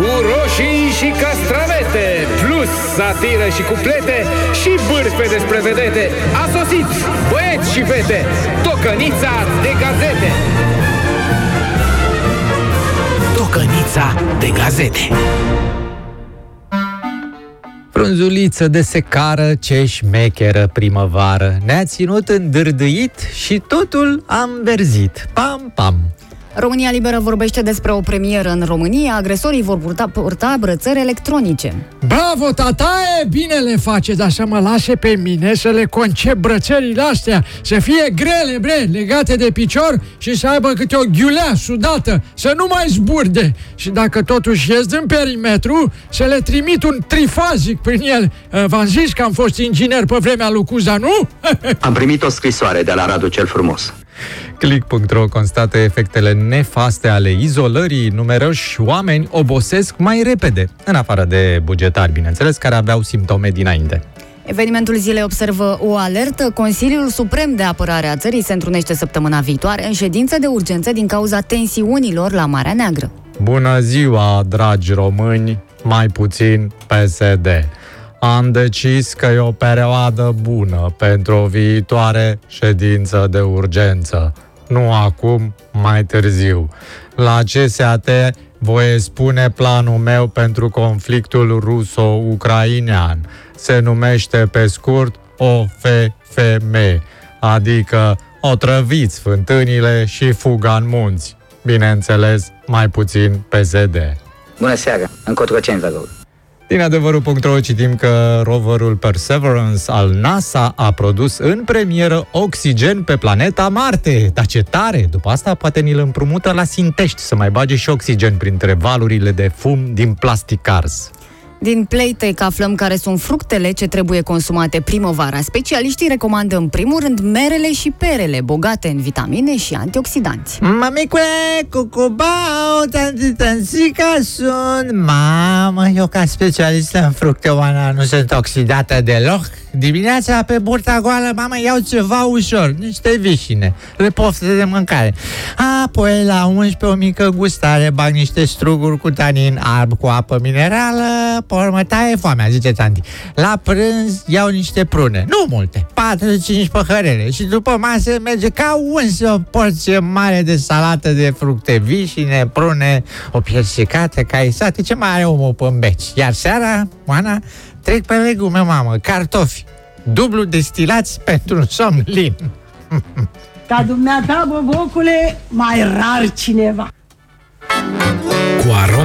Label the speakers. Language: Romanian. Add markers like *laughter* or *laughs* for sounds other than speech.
Speaker 1: Cu roșii și castravete Plus satiră și cuplete Și bârfe despre vedete A sosit băieți și fete Tocănița de gazete.
Speaker 2: Tocănița de gazete.
Speaker 3: Frunzuliță de secară, ce șmecheră primăvară. Ne-a ținut îndârdâit și totul am verzit. Pam, pam
Speaker 4: România Liberă vorbește despre o premieră în România. Agresorii vor purta, purta brățări electronice.
Speaker 5: Bravo, tataie! Bine le faceți, așa mă lase pe mine să le concep brățările astea, să fie grele, bre, legate de picior și să aibă câte o ghiulea sudată, să nu mai zburde. Și dacă totuși ies din perimetru, să le trimit un trifazic prin el. Uh, v-am zis că am fost inginer pe vremea lui Cuza, nu? *laughs*
Speaker 6: Am primit o scrisoare de la Radu cel Frumos.
Speaker 3: Click.ro constată efectele nefaste ale izolării, numeroși oameni obosesc mai repede, în afară de bugetari, bineînțeles, care aveau simptome dinainte.
Speaker 4: Evenimentul zilei observă o alertă. Consiliul Suprem de Apărare a țării se întrunește săptămâna viitoare în ședință de urgență din cauza tensiunilor la Marea Neagră.
Speaker 3: Bună ziua, dragi români, mai puțin PSD. Am decis că e o perioadă bună pentru o viitoare ședință de urgență. Nu acum, mai târziu. La CSAT voi spune planul meu pentru conflictul ruso-ucrainean. Se numește pe scurt OFFM, adică otrăviți fântânile și fuga în munți. Bineînțeles, mai puțin PSD.
Speaker 6: Bună seara, încotro ce vă
Speaker 3: din adevărul.ro citim că roverul Perseverance al NASA a produs în premieră oxigen pe planeta Marte. Dar ce tare! După asta poate ni-l împrumută la Sintești să mai bage și oxigen printre valurile de fum din plastic cars.
Speaker 4: Din Playtech aflăm care sunt fructele ce trebuie consumate primăvara. Specialiștii recomandă în primul rând merele și perele, bogate în vitamine și antioxidanți.
Speaker 7: Mamicule, cucubau, tanti tansica sunt Mamă, eu ca specialistă în fructe, Oana, nu sunt oxidată deloc Dimineața pe burta goală, mamă, iau ceva ușor, niște vișine, le poftă de mâncare. Apoi la 11 o mică gustare, bag niște struguri cu tanin alb cu apă minerală, pe urmă taie foamea, zice tanti. La prânz iau niște prune, nu multe, 4-5 păhărele și după masă merge ca uns o porție mare de salată de fructe, vișine, prune, o piersicată, caisate, ce mai are omul pe beci. Iar seara, Oana, Trec pe legume, mamă, cartofi, dublu destilați pentru un somn lin.
Speaker 8: Ca dumneata, bobocule, mai rar cineva.